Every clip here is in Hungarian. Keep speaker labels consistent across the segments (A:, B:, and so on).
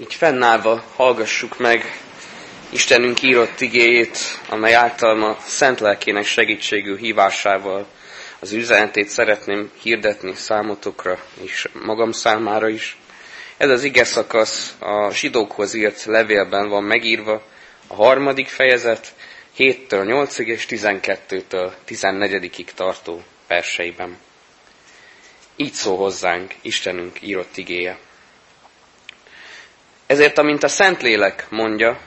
A: Így fennállva hallgassuk meg Istenünk írott igéjét, amely által ma szent lelkének segítségű hívásával az üzenetét szeretném hirdetni számotokra és magam számára is. Ez az ige szakasz a zsidókhoz írt levélben van megírva, a harmadik fejezet 7-től 8-ig és 12-től 14-ig tartó verseiben. Így szól hozzánk Istenünk írott igéje. Ezért, amint a Szentlélek mondja,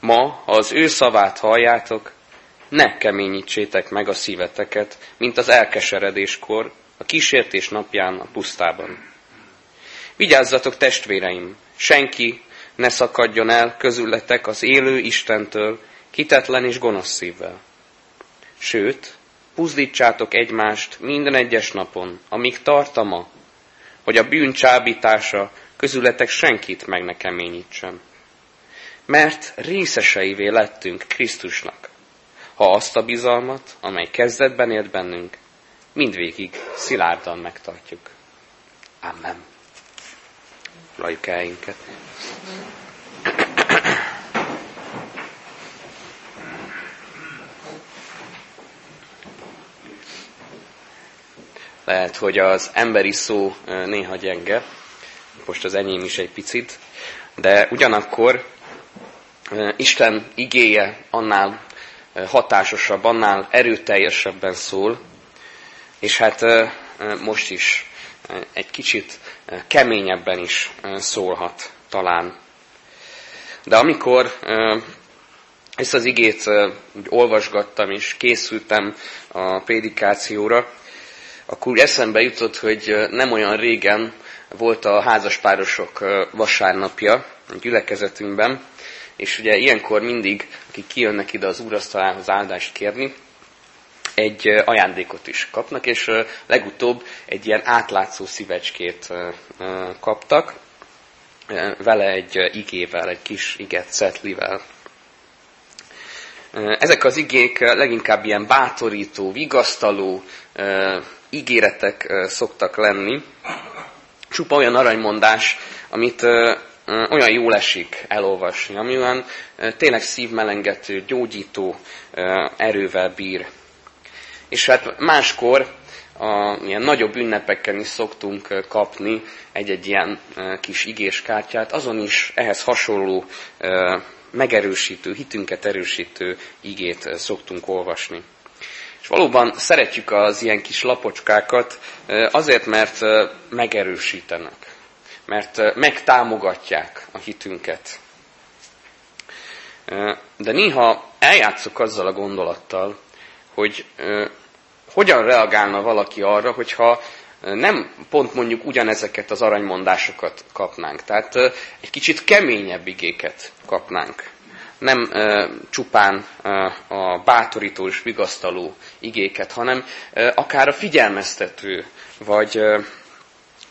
A: ma, ha az ő szavát halljátok, ne keményítsétek meg a szíveteket, mint az elkeseredéskor, a kísértés napján a pusztában. Vigyázzatok, testvéreim, senki ne szakadjon el közületek az élő Istentől, kitetlen és gonosz szívvel. Sőt, puzdítsátok egymást minden egyes napon, amíg tart a ma, hogy a bűn csábítása közületek senkit meg ne keményítsen. Mert részeseivé lettünk Krisztusnak, ha azt a bizalmat, amely kezdetben élt bennünk, mindvégig szilárdan megtartjuk. Amen. Lajuk elinket. Lehet, hogy az emberi szó néha gyenge, most az enyém is egy picit, de ugyanakkor Isten igéje annál hatásosabb, annál erőteljesebben szól, és hát most is egy kicsit keményebben is szólhat talán. De amikor ezt az igét úgy olvasgattam és készültem a prédikációra, akkor eszembe jutott, hogy nem olyan régen volt a házaspárosok vasárnapja a gyülekezetünkben, és ugye ilyenkor mindig, akik kijönnek ide az úrasztalához áldást kérni, egy ajándékot is kapnak, és legutóbb egy ilyen átlátszó szívecskét kaptak, vele egy igével, egy kis iget szetlivel. Ezek az igék leginkább ilyen bátorító, vigasztaló ígéretek szoktak lenni. Csupa olyan aranymondás, amit olyan jól esik elolvasni, ami olyan tényleg szívmelengető, gyógyító erővel bír. És hát máskor a ilyen nagyobb ünnepeken is szoktunk kapni egy-egy ilyen kis igéskártyát, azon is ehhez hasonló megerősítő, hitünket erősítő igét szoktunk olvasni. És valóban szeretjük az ilyen kis lapocskákat azért, mert megerősítenek, mert megtámogatják a hitünket. De néha eljátszok azzal a gondolattal, hogy hogyan reagálna valaki arra, hogyha nem pont mondjuk ugyanezeket az aranymondásokat kapnánk. Tehát egy kicsit keményebb igéket kapnánk. Nem csupán a bátorító és vigasztaló igéket, hanem akár a figyelmeztető, vagy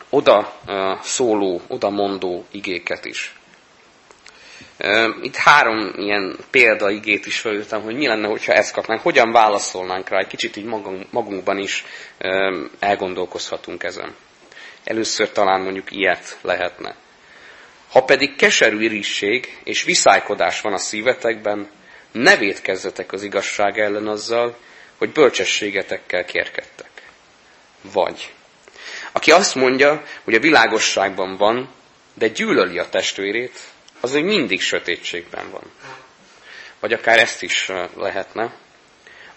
A: oda szóló, oda mondó igéket is. Itt három ilyen példaigét is felültem, hogy mi lenne, hogyha ezt kapnánk, hogyan válaszolnánk rá, egy kicsit így magunkban is elgondolkozhatunk ezen. Először talán mondjuk ilyet lehetne. Ha pedig keserű irisség és viszálykodás van a szívetekben, ne védkezzetek az igazság ellen azzal, hogy bölcsességetekkel kérkedtek. Vagy, aki azt mondja, hogy a világosságban van, de gyűlöli a testvérét, az hogy mindig sötétségben van. Vagy akár ezt is lehetne.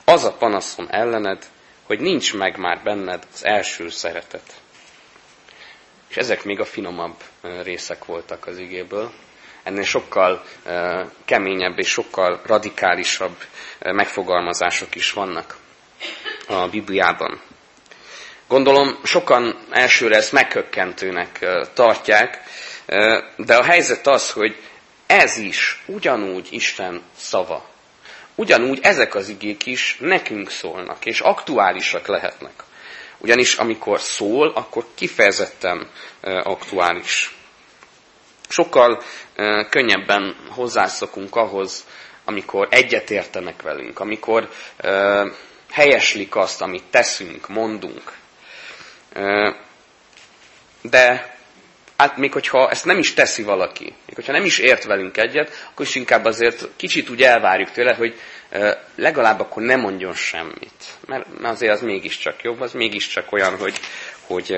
A: Az a panaszom ellened, hogy nincs meg már benned az első szeretet. És ezek még a finomabb részek voltak az igéből. Ennél sokkal keményebb és sokkal radikálisabb megfogalmazások is vannak a Bibliában. Gondolom, sokan elsőre ezt megkökkentőnek tartják, de a helyzet az, hogy ez is ugyanúgy Isten szava. Ugyanúgy ezek az igék is nekünk szólnak, és aktuálisak lehetnek. Ugyanis amikor szól, akkor kifejezetten aktuális. Sokkal könnyebben hozzászokunk ahhoz, amikor egyetértenek velünk, amikor helyeslik azt, amit teszünk, mondunk. De hát még hogyha ezt nem is teszi valaki, még hogyha nem is ért velünk egyet, akkor is inkább azért kicsit úgy elvárjuk tőle, hogy legalább akkor ne mondjon semmit. Mert azért az mégiscsak jobb, az mégiscsak olyan, hogy, hogy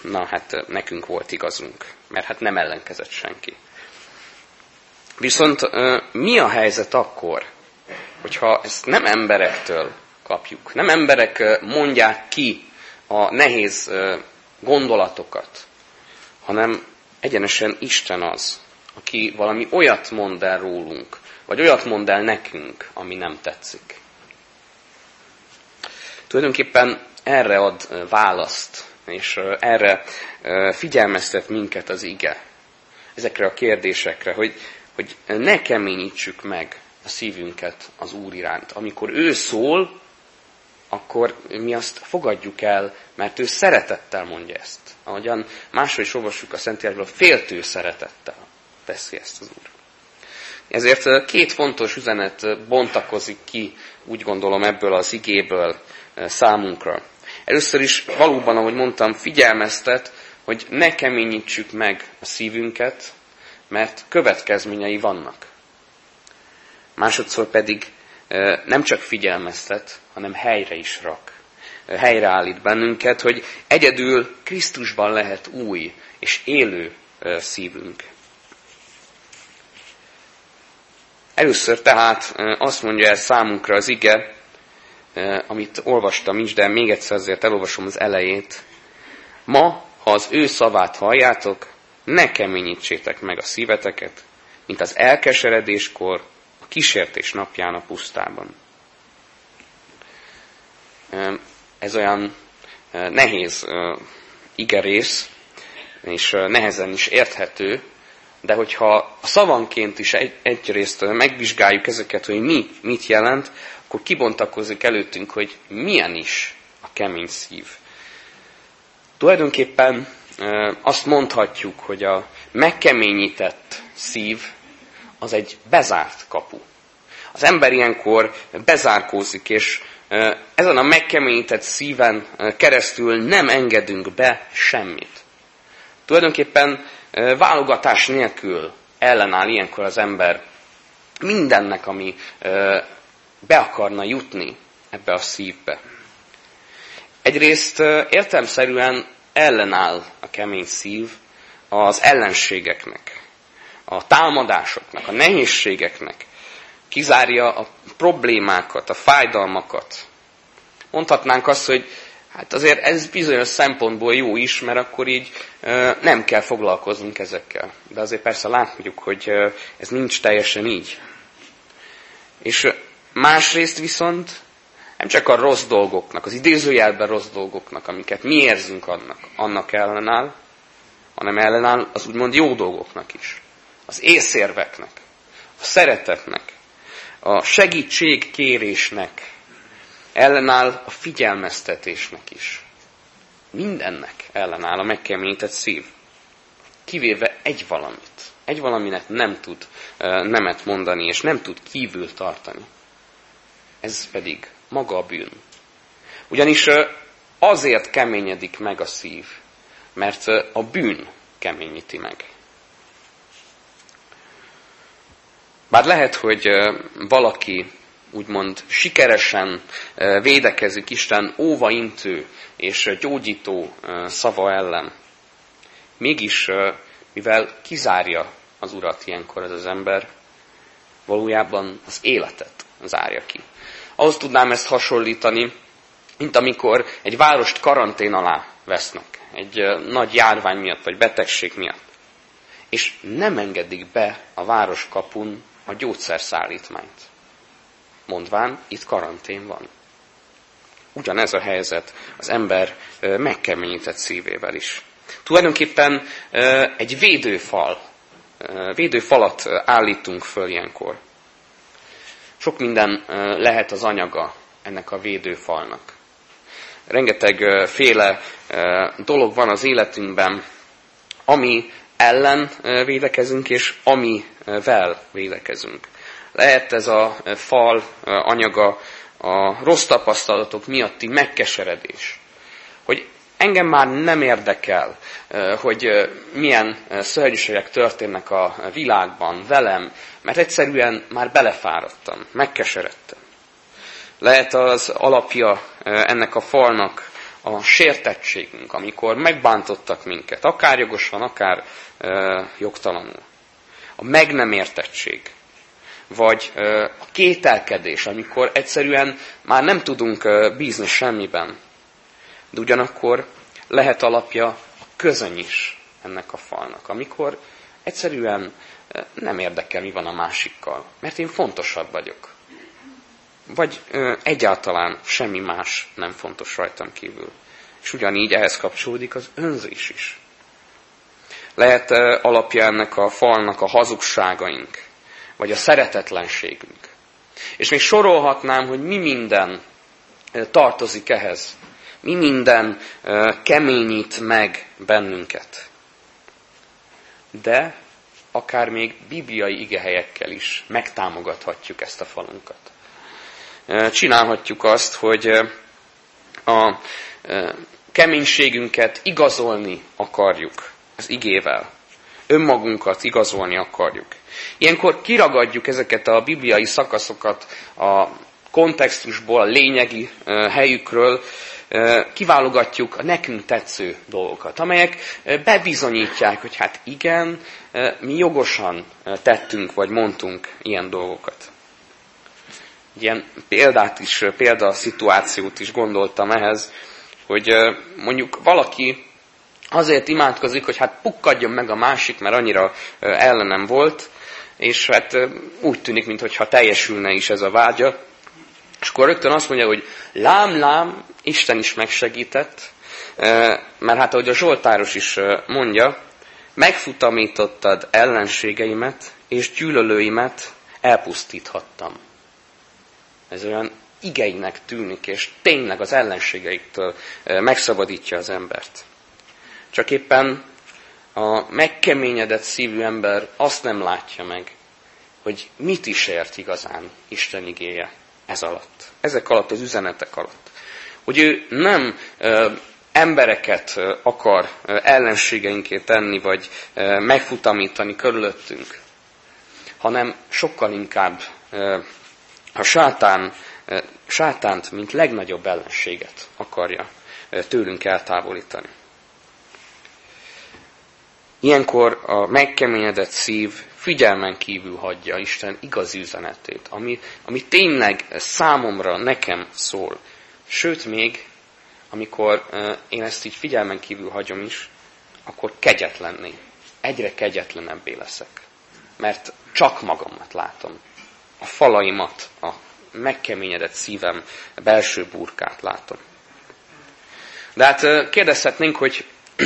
A: na hát nekünk volt igazunk, mert hát nem ellenkezett senki. Viszont mi a helyzet akkor, hogyha ezt nem emberektől kapjuk, nem emberek mondják ki a nehéz gondolatokat, hanem egyenesen Isten az, aki valami olyat mond el rólunk, vagy olyat mond el nekünk, ami nem tetszik. Tulajdonképpen erre ad választ, és erre figyelmeztet minket az ige. Ezekre a kérdésekre, hogy, hogy ne keményítsük meg a szívünket az Úr iránt. Amikor ő szól, akkor mi azt fogadjuk el, mert ő szeretettel mondja ezt. Ahogyan máshol is olvassuk a Szentírásból, féltő szeretettel teszi ezt az Úr. Ezért két fontos üzenet bontakozik ki, úgy gondolom ebből az igéből számunkra. Először is valóban, ahogy mondtam, figyelmeztet, hogy ne keményítsük meg a szívünket, mert következményei vannak. Másodszor pedig nem csak figyelmeztet, hanem helyre is rak. Helyreállít bennünket, hogy egyedül Krisztusban lehet új és élő szívünk. Először tehát azt mondja el számunkra az ige, amit olvastam is, de még egyszer azért elolvasom az elejét. Ma, ha az ő szavát halljátok, ne keményítsétek meg a szíveteket, mint az elkeseredéskor, a kísértés napján a pusztában. Ez olyan nehéz igerész, és nehezen is érthető, de hogyha a szavanként is egy, egyrészt megvizsgáljuk ezeket, hogy mi mit jelent, akkor kibontakozik előttünk, hogy milyen is a kemény szív. Tulajdonképpen azt mondhatjuk, hogy a megkeményített szív az egy bezárt kapu. Az ember ilyenkor bezárkózik, és ezen a megkeményített szíven keresztül nem engedünk be semmit. Tulajdonképpen válogatás nélkül ellenáll ilyenkor az ember mindennek, ami be akarna jutni ebbe a szívbe. Egyrészt értelmszerűen ellenáll a kemény szív az ellenségeknek, a támadásoknak, a nehézségeknek, kizárja a problémákat, a fájdalmakat. Mondhatnánk azt, hogy hát azért ez bizonyos szempontból jó is, mert akkor így nem kell foglalkoznunk ezekkel. De azért persze látjuk, hogy ez nincs teljesen így. És másrészt viszont nem csak a rossz dolgoknak, az idézőjelben rossz dolgoknak, amiket mi érzünk annak, annak ellenáll, hanem ellenáll az úgymond jó dolgoknak is. Az észérveknek, a szeretetnek, a segítségkérésnek, ellenáll a figyelmeztetésnek is. Mindennek ellenáll a megkeményített szív. Kivéve egy valamit. Egy valaminek nem tud nemet mondani, és nem tud kívül tartani. Ez pedig maga a bűn. Ugyanis azért keményedik meg a szív, mert a bűn keményíti meg. Bár lehet, hogy valaki úgymond sikeresen védekezik Isten óvaintő és gyógyító szava ellen. Mégis, mivel kizárja az urat ilyenkor ez az ember, valójában az életet zárja ki. Ahhoz tudnám ezt hasonlítani, mint amikor egy várost karantén alá vesznek, egy nagy járvány miatt, vagy betegség miatt. És nem engedik be a város kapun a gyógyszerszállítmányt mondván itt karantén van. Ugyanez a helyzet az ember megkeményített szívével is. Tulajdonképpen egy védőfal, védőfalat állítunk föl ilyenkor. Sok minden lehet az anyaga ennek a védőfalnak. Rengeteg féle dolog van az életünkben, ami ellen védekezünk, és amivel védekezünk. Lehet ez a fal anyaga a rossz tapasztalatok miatti megkeseredés. Hogy engem már nem érdekel, hogy milyen szörnyűségek történnek a világban velem, mert egyszerűen már belefáradtam, megkeseredtem. Lehet az alapja ennek a falnak a sértettségünk, amikor megbántottak minket, akár jogosan, akár jogtalanul. A meg nem értettség, vagy a kételkedés, amikor egyszerűen már nem tudunk bízni semmiben. De ugyanakkor lehet alapja a közöny is ennek a falnak, amikor egyszerűen nem érdekel, mi van a másikkal, mert én fontosabb vagyok. Vagy ö, egyáltalán semmi más nem fontos rajtam kívül. És ugyanígy ehhez kapcsolódik az önzés is. Lehet ö, alapja ennek a falnak a hazugságaink, vagy a szeretetlenségünk. És még sorolhatnám, hogy mi minden tartozik ehhez. Mi minden keményít meg bennünket. De akár még bibliai igehelyekkel is megtámogathatjuk ezt a falunkat. Csinálhatjuk azt, hogy a keménységünket igazolni akarjuk az igével. Önmagunkat igazolni akarjuk. Ilyenkor kiragadjuk ezeket a bibliai szakaszokat a kontextusból, a lényegi helyükről, kiválogatjuk a nekünk tetsző dolgokat, amelyek bebizonyítják, hogy hát igen, mi jogosan tettünk vagy mondtunk ilyen dolgokat. Ilyen példát is, példa szituációt is gondoltam ehhez, hogy mondjuk valaki azért imádkozik, hogy hát pukkadjon meg a másik, mert annyira ellenem volt, és hát úgy tűnik, mintha teljesülne is ez a vágya. És akkor rögtön azt mondja, hogy lám, lám, Isten is megsegített, mert hát ahogy a Zsoltáros is mondja, megfutamítottad ellenségeimet, és gyűlölőimet elpusztíthattam. Ez olyan igeinek tűnik, és tényleg az ellenségeiktől megszabadítja az embert. Csak éppen a megkeményedett szívű ember azt nem látja meg, hogy mit is ért igazán Isten igéje ez alatt. Ezek alatt, az üzenetek alatt. Hogy ő nem ö, embereket akar ellenségeinké tenni, vagy megfutamítani körülöttünk, hanem sokkal inkább a sátán, sátánt, mint legnagyobb ellenséget akarja tőlünk eltávolítani. Ilyenkor a megkeményedett szív figyelmen kívül hagyja Isten igazi üzenetét, ami, ami tényleg számomra, nekem szól. Sőt, még amikor én ezt így figyelmen kívül hagyom is, akkor kegyetlenné, egyre kegyetlenebbé leszek. Mert csak magamat látom. A falaimat, a megkeményedett szívem belső burkát látom. De hát kérdezhetnénk, hogy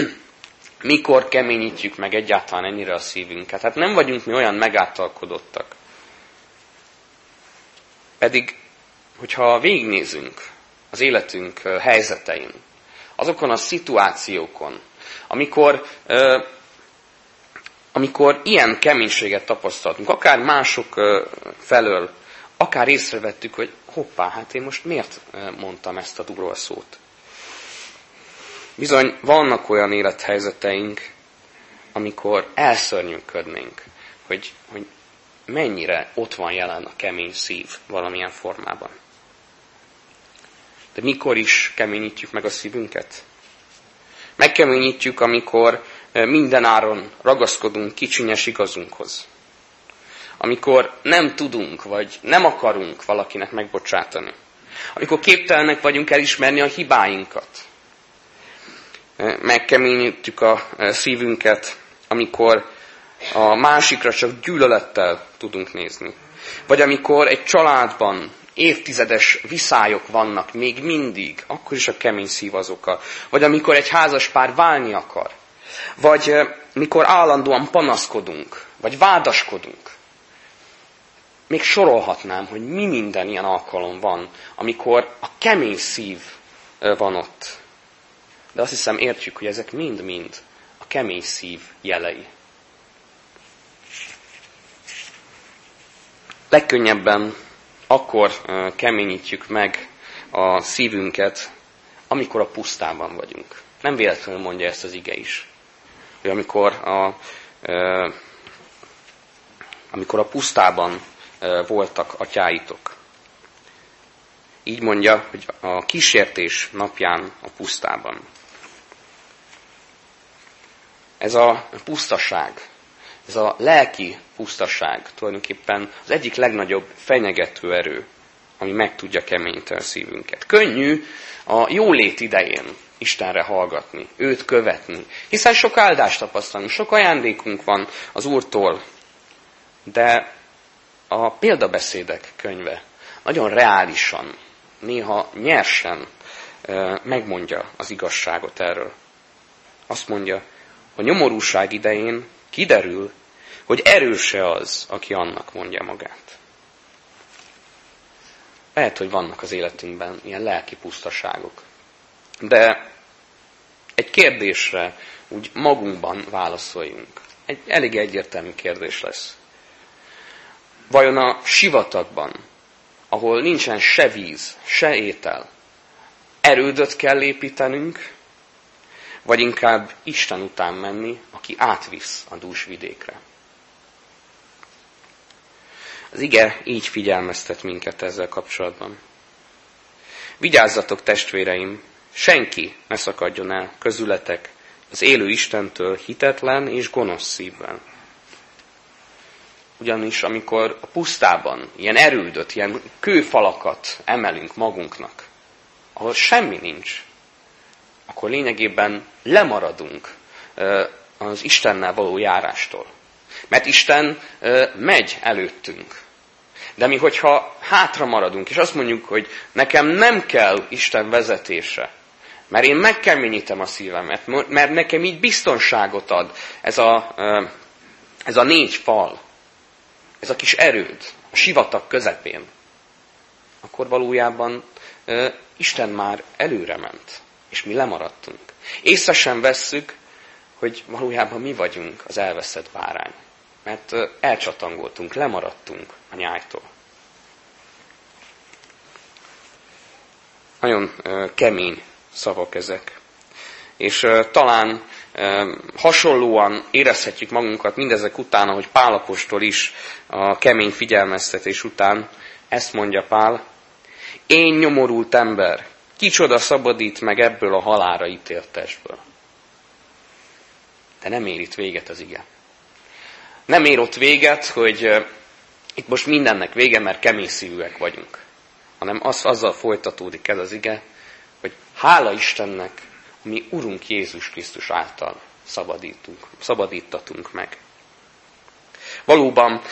A: mikor keményítjük meg egyáltalán ennyire a szívünket. Hát nem vagyunk mi olyan megáltalkodottak. Pedig, hogyha végignézünk az életünk helyzetein, azokon a szituációkon, amikor, amikor ilyen keménységet tapasztaltunk, akár mások felől, akár észrevettük, hogy hoppá, hát én most miért mondtam ezt a durva szót. Bizony vannak olyan élethelyzeteink, amikor elszörnyűködnénk, hogy, hogy mennyire ott van jelen a kemény szív valamilyen formában. De mikor is keményítjük meg a szívünket? Megkeményítjük, amikor eh, minden áron ragaszkodunk kicsinyes igazunkhoz. Amikor nem tudunk, vagy nem akarunk valakinek megbocsátani. Amikor képtelenek vagyunk elismerni a hibáinkat megkeményítjük a e, szívünket, amikor a másikra csak gyűlölettel tudunk nézni. Vagy amikor egy családban évtizedes viszályok vannak még mindig, akkor is a kemény szív az oka. Vagy amikor egy házas pár válni akar. Vagy mikor állandóan panaszkodunk, vagy vádaskodunk. Még sorolhatnám, hogy mi minden ilyen alkalom van, amikor a kemény szív van ott. De azt hiszem értjük, hogy ezek mind-mind a kemény szív jelei. Legkönnyebben akkor keményítjük meg a szívünket, amikor a pusztában vagyunk. Nem véletlenül mondja ezt az ige is. Hogy amikor a, amikor a pusztában voltak atyáitok. Így mondja, hogy a kísértés napján a pusztában. Ez a pusztaság, ez a lelki pusztaság tulajdonképpen az egyik legnagyobb fenyegető erő, ami meg tudja keményíteni a szívünket. Könnyű a jólét idején Istenre hallgatni, őt követni, hiszen sok áldást tapasztalunk, sok ajándékunk van az Úrtól, de a példabeszédek könyve nagyon reálisan, néha nyersen megmondja az igazságot erről. Azt mondja, a nyomorúság idején kiderül, hogy erőse az, aki annak mondja magát. Lehet, hogy vannak az életünkben ilyen lelki pusztaságok. De egy kérdésre úgy magunkban válaszoljunk. Egy elég egyértelmű kérdés lesz. Vajon a sivatagban, ahol nincsen se víz, se étel, erődöt kell építenünk, vagy inkább Isten után menni, aki átvisz a dús vidékre. Az ige így figyelmeztet minket ezzel kapcsolatban. Vigyázzatok, testvéreim, senki ne szakadjon el közületek az élő Istentől hitetlen és gonosz szívvel. Ugyanis amikor a pusztában ilyen erődöt, ilyen kőfalakat emelünk magunknak, ahol semmi nincs, akkor lényegében lemaradunk az Istennel való járástól. Mert Isten megy előttünk. De mi, hogyha hátra maradunk, és azt mondjuk, hogy nekem nem kell Isten vezetése, mert én megkeményítem a szívemet, mert nekem így biztonságot ad ez a, ez a négy fal, ez a kis erőd a sivatag közepén, akkor valójában Isten már előre ment, és mi lemaradtunk. Észre sem vesszük, hogy valójában mi vagyunk az elveszett bárány. Mert elcsatangoltunk, lemaradtunk a nyájtól. Nagyon kemény szavak ezek. És talán hasonlóan érezhetjük magunkat mindezek után, ahogy Pálapostól is a kemény figyelmeztetés után ezt mondja Pál, én nyomorult ember, kicsoda szabadít meg ebből a halára ítélt testből. De nem ér itt véget az ige. Nem ér ott véget, hogy itt most mindennek vége, mert kemény szívűek vagyunk. Hanem az, azzal folytatódik ez az ige, hála Istennek, mi Urunk Jézus Krisztus által szabadítunk, szabadítatunk meg. Valóban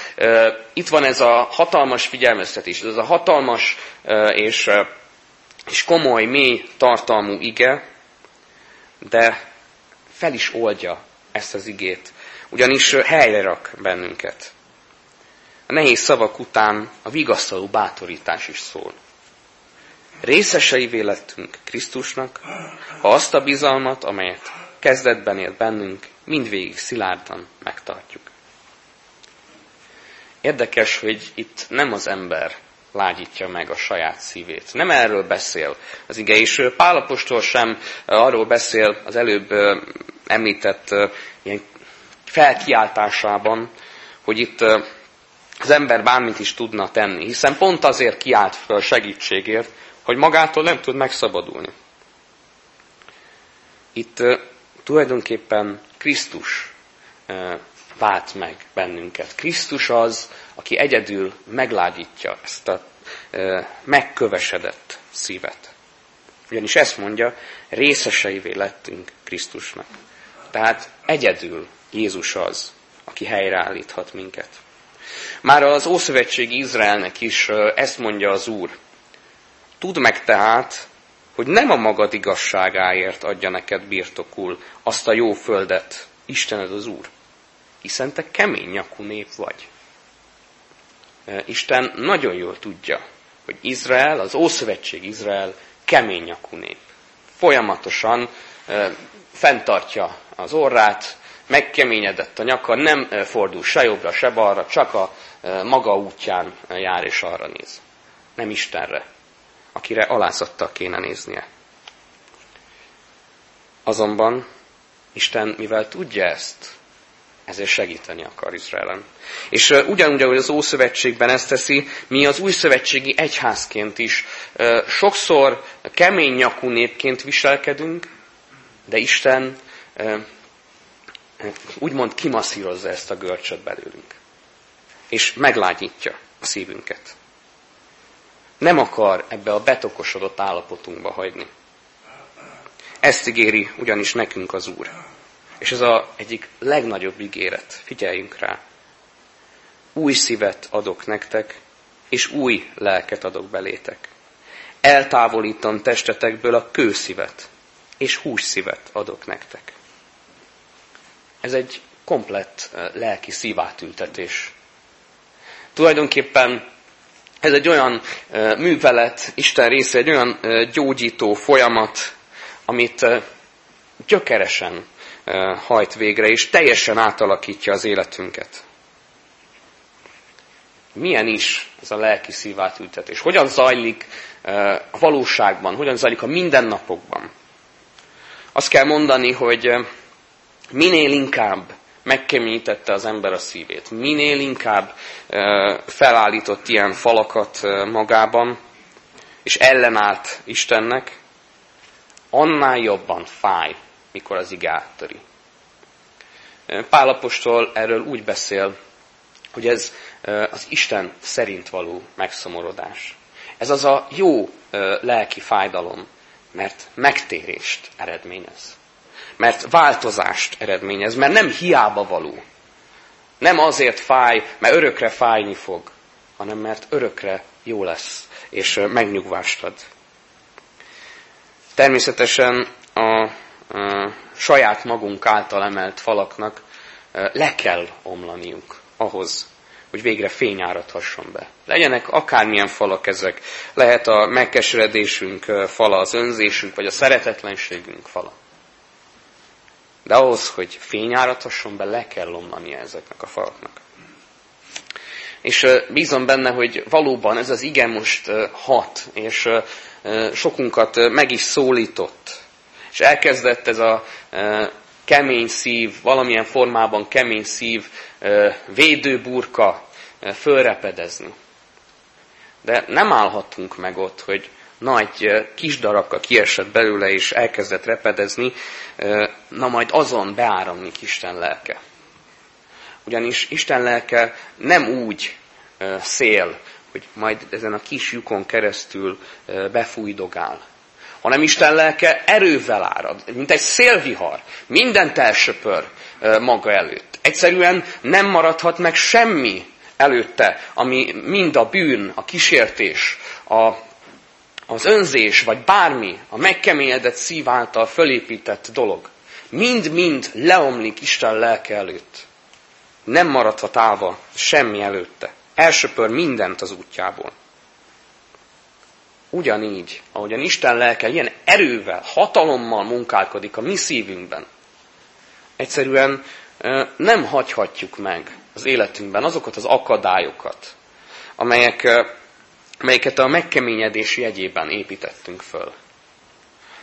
A: itt van ez a hatalmas figyelmeztetés, ez a hatalmas és, és komoly, mély tartalmú ige, de fel is oldja ezt az igét, ugyanis helyre rak bennünket. A nehéz szavak után a vigasztaló bátorítás is szól. Részesei lettünk Krisztusnak, ha azt a bizalmat, amelyet kezdetben élt bennünk, mindvégig szilárdan megtartjuk. Érdekes, hogy itt nem az ember lágyítja meg a saját szívét. Nem erről beszél az ige, és Pálapostól sem arról beszél az előbb említett ilyen felkiáltásában, hogy itt az ember bármit is tudna tenni, hiszen pont azért kiált föl segítségért, hogy magától nem tud megszabadulni. Itt tulajdonképpen Krisztus vált meg bennünket. Krisztus az, aki egyedül meglágyítja ezt a megkövesedett szívet. Ugyanis ezt mondja, részeseivé lettünk Krisztusnak. Tehát egyedül Jézus az, aki helyreállíthat minket. Már az Ószövetségi Izraelnek is ezt mondja az Úr. Tudd meg tehát, hogy nem a magad igazságáért adja neked birtokul azt a jó földet, Istened az Úr, hiszen te kemény nyakú nép vagy. Isten nagyon jól tudja, hogy Izrael, az Ószövetség Izrael kemény nyakú nép. Folyamatosan fenntartja az orrát, megkeményedett a nyaka, nem fordul se jobbra, se balra, csak a maga útján jár és arra néz. Nem Istenre, akire alázattal kéne néznie. Azonban Isten, mivel tudja ezt, ezért segíteni akar Izraelen. És ugyanúgy, ahogy az Ószövetségben ezt teszi, mi az új szövetségi egyházként is sokszor kemény nyakú népként viselkedünk, de Isten úgymond kimasszírozza ezt a görcsöt belőlünk. És meglágyítja a szívünket. Nem akar ebbe a betokosodott állapotunkba hagyni. Ezt ígéri ugyanis nekünk az Úr. És ez az egyik legnagyobb ígéret. Figyeljünk rá. Új szívet adok nektek, és új lelket adok belétek. Eltávolítom testetekből a kőszívet, és hússzívet adok nektek. Ez egy komplett eh, lelki szívátültetés. Tulajdonképpen ez egy olyan művelet, Isten része, egy olyan gyógyító folyamat, amit gyökeresen hajt végre, és teljesen átalakítja az életünket. Milyen is ez a lelki szívátültetés? Hogyan zajlik a valóságban? Hogyan zajlik a mindennapokban? Azt kell mondani, hogy minél inkább megkeményítette az ember a szívét, minél inkább felállított ilyen falakat magában, és ellenállt Istennek, annál jobban fáj, mikor az ige áttöri. Pálapostól erről úgy beszél, hogy ez az Isten szerint való megszomorodás. Ez az a jó lelki fájdalom, mert megtérést eredményez. Mert változást eredményez, mert nem hiába való. Nem azért fáj, mert örökre fájni fog, hanem mert örökre jó lesz, és megnyugvást ad. Természetesen a, a saját magunk által emelt falaknak le kell omlaniuk ahhoz, hogy végre fény áradhasson be. Legyenek akármilyen falak ezek. Lehet a megkeseredésünk fala, az önzésünk, vagy a szeretetlenségünk fala. De ahhoz, hogy fény áradhasson be, le kell omlania ezeknek a falaknak. És bízom benne, hogy valóban ez az igen most hat, és sokunkat meg is szólított. És elkezdett ez a kemény szív, valamilyen formában kemény szív, védőburka fölrepedezni. De nem állhatunk meg ott, hogy nagy kis darabka kiesett belőle, és elkezdett repedezni, na majd azon beáramlik Isten lelke. Ugyanis Isten lelke nem úgy szél, hogy majd ezen a kis lyukon keresztül befújdogál, hanem Isten lelke erővel árad, mint egy szélvihar, mindent elsöpör maga előtt. Egyszerűen nem maradhat meg semmi előtte, ami mind a bűn, a kísértés, a, az önzés, vagy bármi, a megkeményedett szív által fölépített dolog. Mind-mind leomlik Isten lelke előtt. Nem maradhat állva semmi előtte. Elsöpör mindent az útjából. Ugyanígy, ahogyan Isten lelke ilyen erővel, hatalommal munkálkodik a mi szívünkben, egyszerűen nem hagyhatjuk meg az életünkben azokat az akadályokat, amelyek, amelyeket a megkeményedés jegyében építettünk föl.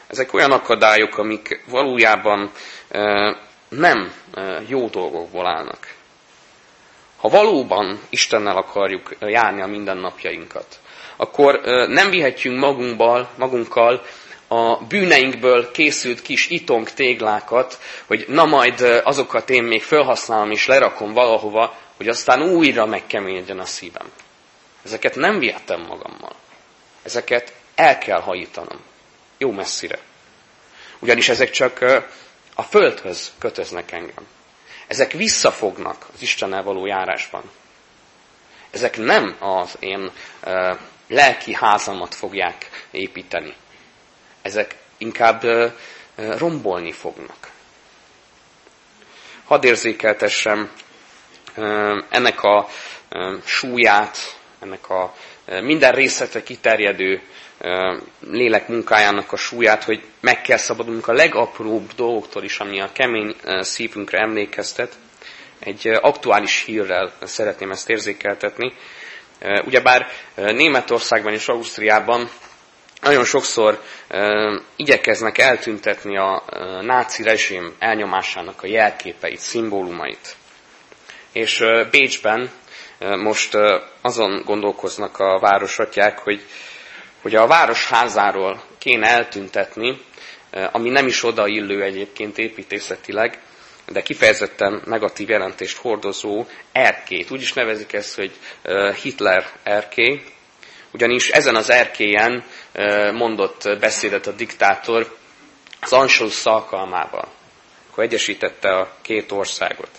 A: Ezek olyan akadályok, amik valójában nem jó dolgokból állnak. Ha valóban Istennel akarjuk járni a mindennapjainkat, akkor nem vihetjünk magunkból, magunkkal a bűneinkből készült kis itong téglákat, hogy na majd azokat én még felhasználom és lerakom valahova, hogy aztán újra megkeményedjen a szívem. Ezeket nem vihetem magammal. Ezeket el kell hajítanom. Jó messzire. Ugyanis ezek csak a földhöz kötöznek engem. Ezek visszafognak az Istennel való járásban. Ezek nem az én lelki házamat fogják építeni. Ezek inkább rombolni fognak. Hadd érzékeltessem ennek a súlyát, ennek a minden részletre kiterjedő lélek munkájának a súlyát, hogy meg kell szabadulnunk a legapróbb dolgoktól is, ami a kemény szívünkre emlékeztet. Egy aktuális hírrel szeretném ezt érzékeltetni. Ugyebár Németországban és Ausztriában nagyon sokszor igyekeznek eltüntetni a náci rezsim elnyomásának a jelképeit, szimbólumait. És Bécsben most azon gondolkoznak a városatják, hogy, hogy a városházáról kéne eltüntetni, ami nem is odaillő egyébként építészetileg, de kifejezetten negatív jelentést hordozó erkét. Úgy is nevezik ezt, hogy Hitler erké, ugyanis ezen az erkélyen mondott beszédet a diktátor az Anschluss alkalmával, akkor egyesítette a két országot.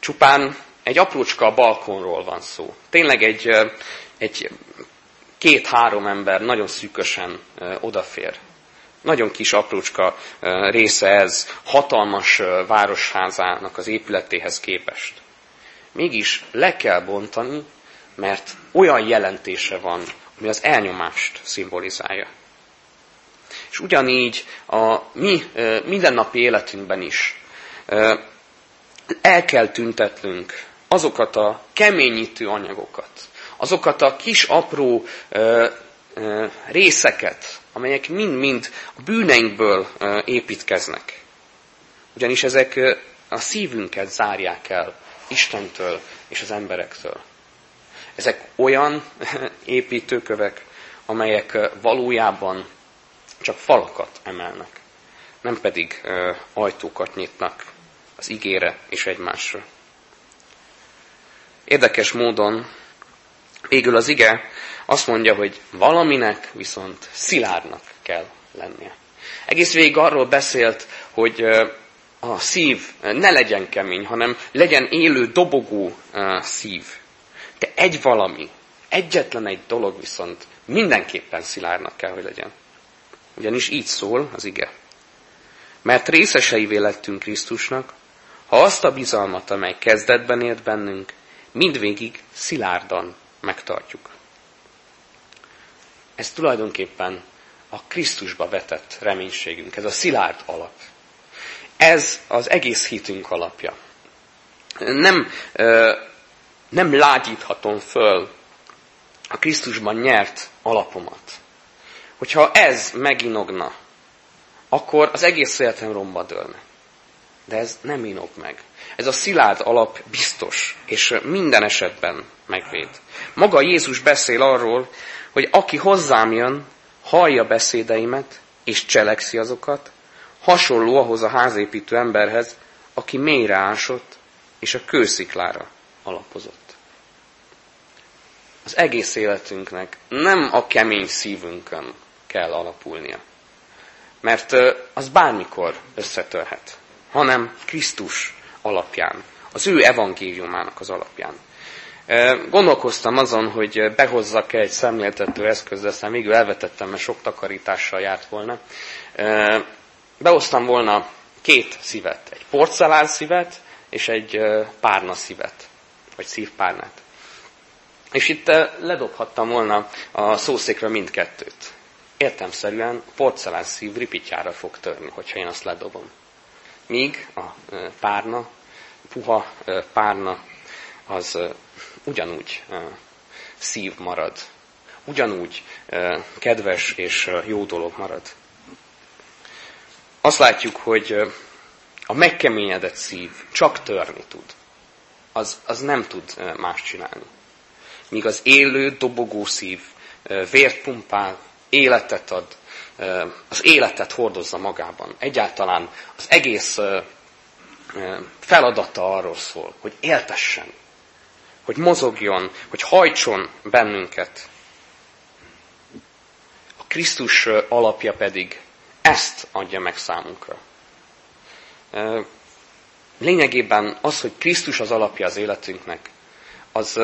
A: Csupán egy aprócska balkonról van szó. Tényleg egy, egy két-három ember nagyon szűkösen odafér. Nagyon kis aprócska része ez hatalmas városházának az épületéhez képest. Mégis le kell bontani, mert olyan jelentése van, ami az elnyomást szimbolizálja. És ugyanígy a mi mindennapi életünkben is el kell tüntetnünk azokat a keményítő anyagokat, azokat a kis apró részeket, amelyek mind-mind a bűneinkből építkeznek. Ugyanis ezek a szívünket zárják el Istentől és az emberektől. Ezek olyan építőkövek, amelyek valójában csak falakat emelnek, nem pedig ajtókat nyitnak az igére és egymásra. Érdekes módon végül az ige azt mondja, hogy valaminek viszont szilárdnak kell lennie. Egész végig arról beszélt, hogy a szív ne legyen kemény, hanem legyen élő, dobogó szív. De egy valami, egyetlen egy dolog viszont mindenképpen szilárdnak kell, hogy legyen. Ugyanis így szól az ige. Mert részeseivé lettünk Krisztusnak, ha azt a bizalmat, amely kezdetben élt bennünk, mindvégig szilárdan megtartjuk. Ez tulajdonképpen a Krisztusba vetett reménységünk, ez a szilárd alap. Ez az egész hitünk alapja. Nem, nem lágyíthatom föl a Krisztusban nyert alapomat. Hogyha ez meginogna, akkor az egész életem romba dőlne. De ez nem inog meg. Ez a szilárd alap biztos, és minden esetben megvéd. Maga Jézus beszél arról, hogy aki hozzám jön, hallja beszédeimet, és cselekszi azokat, hasonló ahhoz a házépítő emberhez, aki mélyre ásott, és a kősziklára alapozott. Az egész életünknek nem a kemény szívünkön kell alapulnia. Mert az bármikor összetörhet, hanem Krisztus alapján, az ő evangéliumának az alapján. Gondolkoztam azon, hogy behozzak-e egy szemléltető eszközt, de aztán végül elvetettem, mert sok takarítással járt volna. Behoztam volna két szívet, egy porcelán szívet és egy párna szívet, vagy szívpárnát. És itt ledobhattam volna a szószékre mindkettőt. Értemszerűen a porcelán szív ripityára fog törni, hogyha én azt ledobom. Míg a párna, puha párna, az ugyanúgy szív marad. Ugyanúgy kedves és jó dolog marad. Azt látjuk, hogy a megkeményedett szív csak törni tud. Az, az nem tud más csinálni. Míg az élő, dobogó szív vért pumpál, életet ad, az életet hordozza magában. Egyáltalán az egész feladata arról szól, hogy éltessen, hogy mozogjon, hogy hajtson bennünket. A Krisztus alapja pedig ezt adja meg számunkra. Lényegében az, hogy Krisztus az alapja az életünknek, az,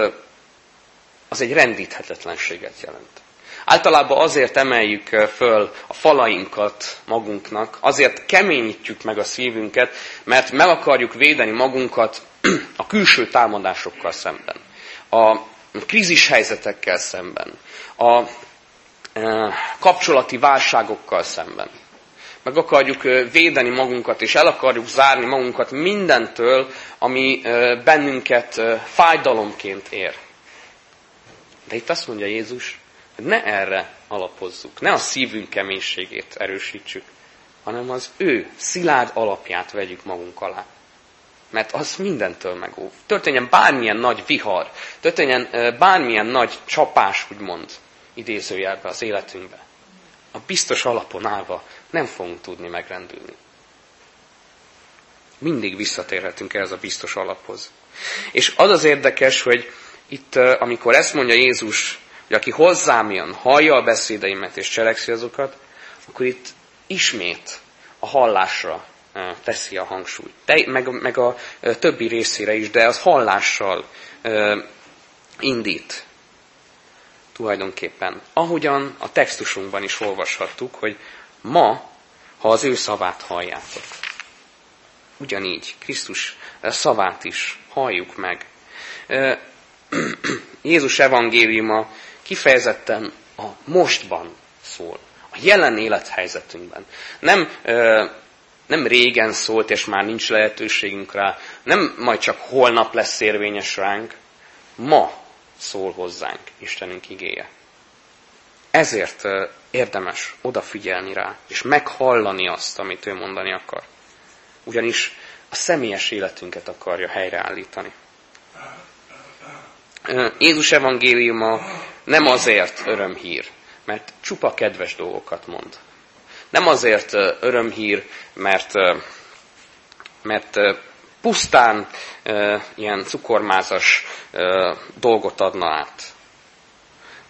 A: az egy rendíthetetlenséget jelent. Általában azért emeljük föl a falainkat magunknak, azért keményítjük meg a szívünket, mert meg akarjuk védeni magunkat a külső támadásokkal szemben, a krízis helyzetekkel szemben, a kapcsolati válságokkal szemben. Meg akarjuk védeni magunkat, és el akarjuk zárni magunkat mindentől, ami bennünket fájdalomként ér. De itt azt mondja Jézus, Ne erre alapozzuk, ne a szívünk keménységét erősítsük, hanem az ő szilárd alapját vegyük magunk alá. Mert az mindentől megóv. Történjen bármilyen nagy vihar, történjen bármilyen nagy csapás, úgymond, idézőjelbe az életünkbe. A biztos alapon állva nem fogunk tudni megrendülni. Mindig visszatérhetünk ehhez a biztos alaphoz. És az az érdekes, hogy itt, amikor ezt mondja Jézus, hogy aki hozzám jön, hallja a beszédeimet és cselekszi azokat, akkor itt ismét a hallásra teszi a hangsúlyt. De, meg, meg a többi részére is, de az hallással indít tulajdonképpen. Ahogyan a textusunkban is olvashattuk, hogy ma, ha az ő szavát halljátok. Ugyanígy, Krisztus szavát is halljuk meg. Jézus evangéliuma kifejezetten a mostban szól, a jelen élethelyzetünkben. Nem, nem régen szólt, és már nincs lehetőségünk rá, nem majd csak holnap lesz érvényes ránk, ma szól hozzánk Istenünk igéje. Ezért érdemes odafigyelni rá, és meghallani azt, amit ő mondani akar. Ugyanis a személyes életünket akarja helyreállítani. Jézus evangéliuma nem azért örömhír, mert csupa kedves dolgokat mond. Nem azért örömhír, mert, mert pusztán ilyen cukormázas dolgot adna át,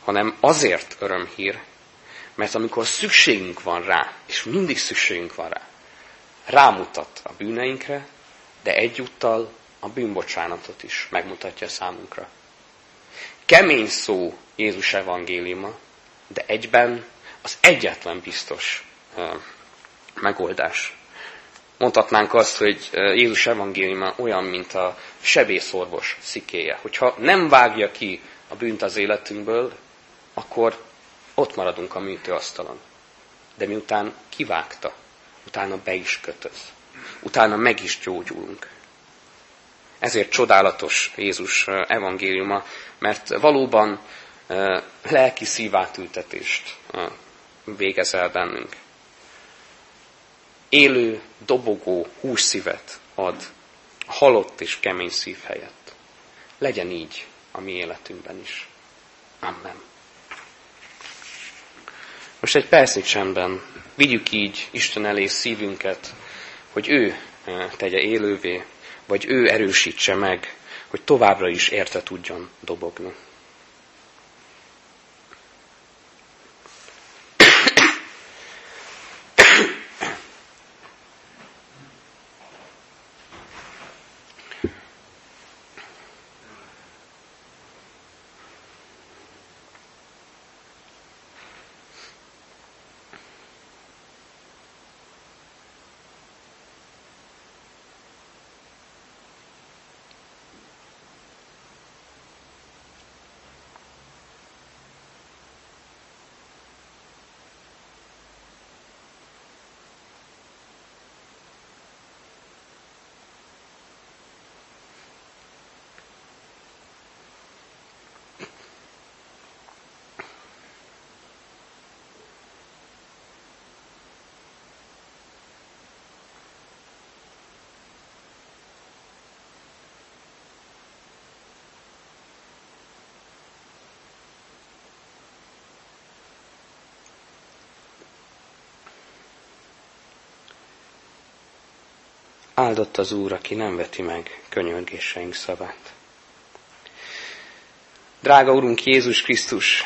A: hanem azért örömhír, mert amikor szükségünk van rá, és mindig szükségünk van rá, rámutat a bűneinkre, de egyúttal a bűnbocsánatot is megmutatja számunkra. Kemény szó Jézus evangéliuma, de egyben az egyetlen biztos megoldás. Mondhatnánk azt, hogy Jézus evangéliuma olyan, mint a sebészorvos szikéje. Hogyha nem vágja ki a bűnt az életünkből, akkor ott maradunk a műtőasztalon. De miután kivágta, utána be is kötöz. Utána meg is gyógyulunk. Ezért csodálatos Jézus evangéliuma, mert valóban lelki szívátültetést végez el bennünk. Élő, dobogó hússzívet ad halott és kemény szív helyett. Legyen így a mi életünkben is. Amen. Most egy percig csendben vigyük így Isten elé szívünket, hogy ő tegye élővé, vagy ő erősítse meg, hogy továbbra is érte tudjon dobogni. Áldott az Úr, aki nem veti meg könyörgéseink szavát. Drága Urunk Jézus Krisztus,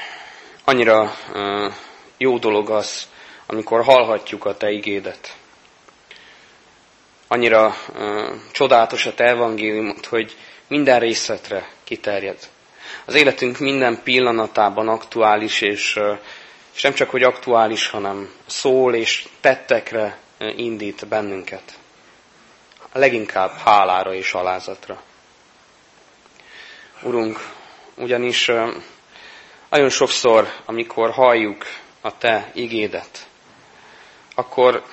A: annyira uh, jó dolog az, amikor hallhatjuk a Te igédet. Annyira uh, csodálatos a Te evangéliumot, hogy minden részletre kiterjed. Az életünk minden pillanatában aktuális, és, uh, és nem csak, hogy aktuális, hanem szól és tettekre indít bennünket a leginkább hálára és alázatra. Urunk, ugyanis nagyon sokszor, amikor halljuk a Te igédet, akkor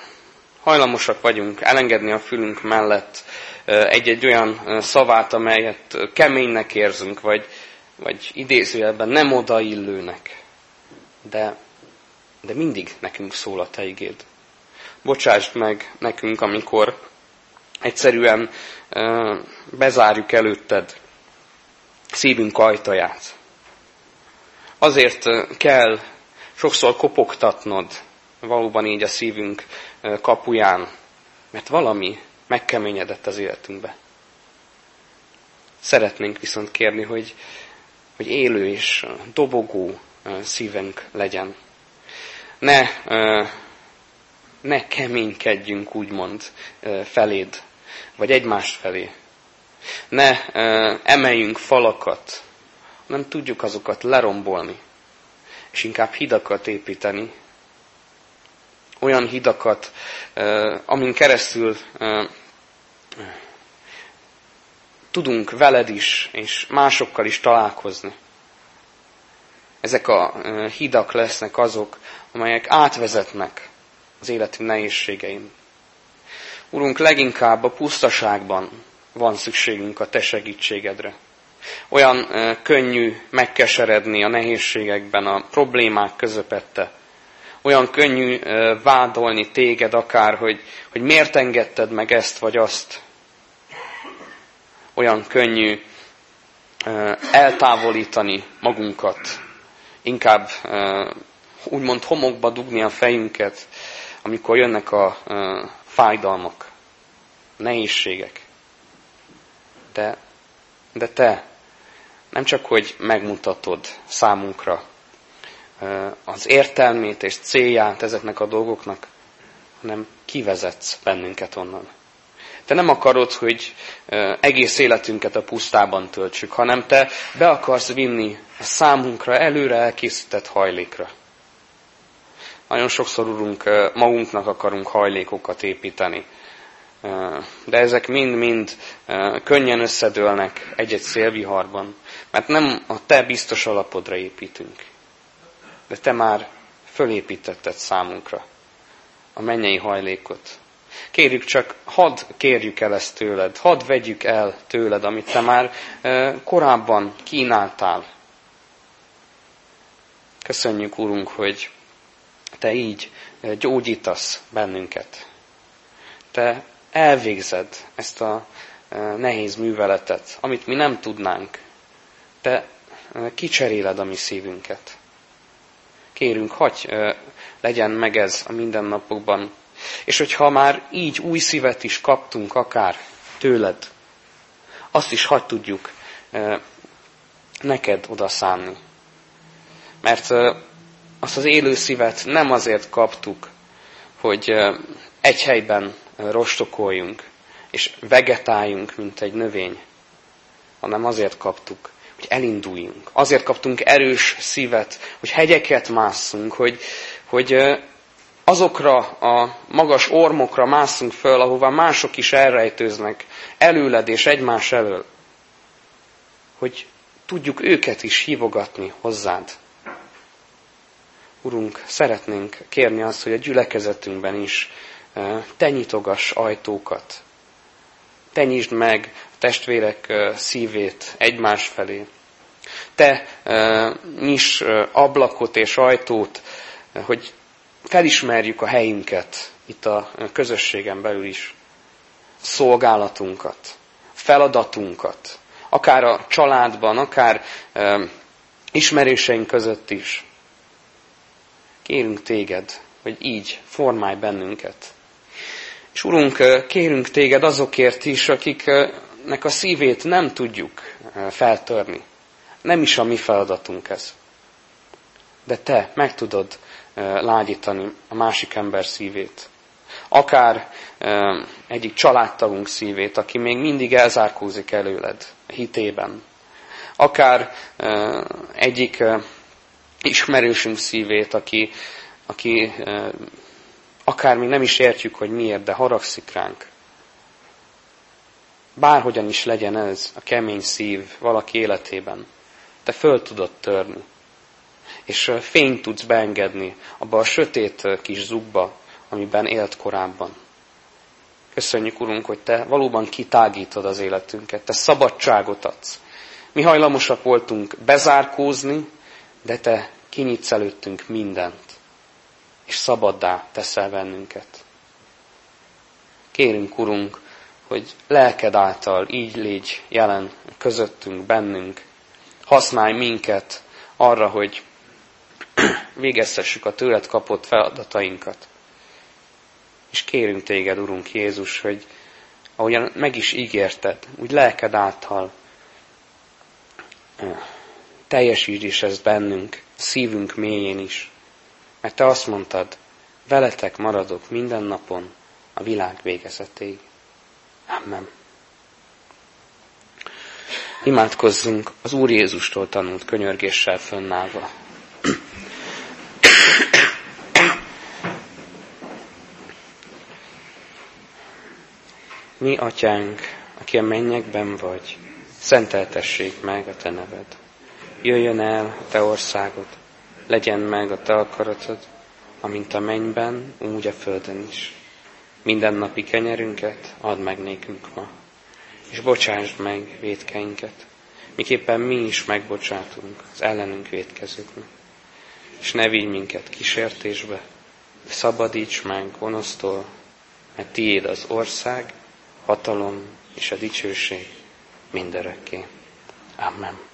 A: hajlamosak vagyunk elengedni a fülünk mellett egy-egy olyan szavát, amelyet keménynek érzünk, vagy, vagy idézőjelben nem odaillőnek. de, de mindig nekünk szól a Te igéd. Bocsásd meg nekünk, amikor egyszerűen bezárjuk előtted szívünk ajtaját. Azért kell sokszor kopogtatnod valóban így a szívünk kapuján, mert valami megkeményedett az életünkbe. Szeretnénk viszont kérni, hogy, hogy élő és dobogó szívünk legyen. Ne, ne keménykedjünk, úgymond, feléd, vagy egymást felé. Ne emeljünk falakat, nem tudjuk azokat lerombolni, és inkább hidakat építeni. Olyan hidakat, amin keresztül tudunk veled is, és másokkal is találkozni. Ezek a hidak lesznek azok, amelyek átvezetnek az életünk nehézségein. Urunk, leginkább a pusztaságban van szükségünk a Te segítségedre. Olyan könnyű megkeseredni a nehézségekben, a problémák közepette. Olyan könnyű vádolni téged akár, hogy, hogy miért engedted meg ezt vagy azt. Olyan könnyű eltávolítani magunkat, inkább úgymond homokba dugni a fejünket, amikor jönnek a fájdalmak, nehézségek. De, de te nem csak, hogy megmutatod számunkra az értelmét és célját ezeknek a dolgoknak, hanem kivezetsz bennünket onnan. Te nem akarod, hogy egész életünket a pusztában töltsük, hanem te be akarsz vinni a számunkra előre elkészített hajlékra. Nagyon sokszor, Urunk, magunknak akarunk hajlékokat építeni. De ezek mind-mind könnyen összedőlnek egy-egy szélviharban, mert nem a Te biztos alapodra építünk, de Te már fölépítetted számunkra a mennyei hajlékot. Kérjük csak, hadd kérjük el ezt tőled, hadd vegyük el tőled, amit Te már korábban kínáltál. Köszönjük, Úrunk, hogy te így eh, gyógyítasz bennünket. Te elvégzed ezt a eh, nehéz műveletet, amit mi nem tudnánk. Te eh, kicseréled a mi szívünket. Kérünk, hagyj legyen meg ez a mindennapokban. És hogyha már így új szívet is kaptunk akár tőled, azt is hagy tudjuk neked odaszánni. Mert azt az élő szívet nem azért kaptuk, hogy egy helyben rostokoljunk, és vegetáljunk, mint egy növény, hanem azért kaptuk, hogy elinduljunk. Azért kaptunk erős szívet, hogy hegyeket másszunk, hogy, hogy azokra a magas ormokra másszunk föl, ahová mások is elrejtőznek, előled és egymás elől. Hogy tudjuk őket is hívogatni hozzád. Urunk, szeretnénk kérni azt, hogy a gyülekezetünkben is eh, te nyitogass ajtókat. Te nyisd meg a testvérek eh, szívét egymás felé. Te eh, nyiss ablakot és ajtót, hogy felismerjük a helyünket itt a közösségen belül is. Szolgálatunkat, feladatunkat, akár a családban, akár ismerőseink között is. Kérünk téged, hogy így formálj bennünket. És Urunk, kérünk téged azokért is, akiknek a szívét nem tudjuk feltörni. Nem is a mi feladatunk ez. De te meg tudod lágyítani a másik ember szívét. Akár egyik családtagunk szívét, aki még mindig elzárkózik előled hitében. Akár egyik ismerősünk szívét, aki, aki akár mi nem is értjük, hogy miért, de haragszik ránk. Bárhogyan is legyen ez a kemény szív valaki életében, te föl tudod törni, és fényt tudsz beengedni abba a sötét kis zugba, amiben élt korábban. Köszönjük, Urunk, hogy Te valóban kitágítod az életünket, Te szabadságot adsz. Mi hajlamosak voltunk bezárkózni, de te kinyitsz előttünk mindent, és szabaddá teszel bennünket. Kérünk, Urunk, hogy lelked által így légy jelen közöttünk, bennünk. Használj minket arra, hogy végeztessük a tőled kapott feladatainkat. És kérünk téged, Urunk Jézus, hogy ahogyan meg is ígérted, úgy lelked által teljesítsd is ezt bennünk, szívünk mélyén is. Mert te azt mondtad, veletek maradok minden napon a világ végezetéig. Amen. Imádkozzunk az Úr Jézustól tanult könyörgéssel fönnállva. Mi, atyánk, aki a mennyekben vagy, szenteltessék meg a te neved. Jöjjön el a te országod, legyen meg a te akaratod, amint a mennyben, úgy a földön is. Minden napi kenyerünket add meg nékünk ma, és bocsásd meg védkeinket, miképpen mi is megbocsátunk az ellenünk védkezőknek. És ne vigy minket kísértésbe, szabadíts meg gonosztól, mert tiéd az ország, hatalom és a dicsőség mindörökké. Amen.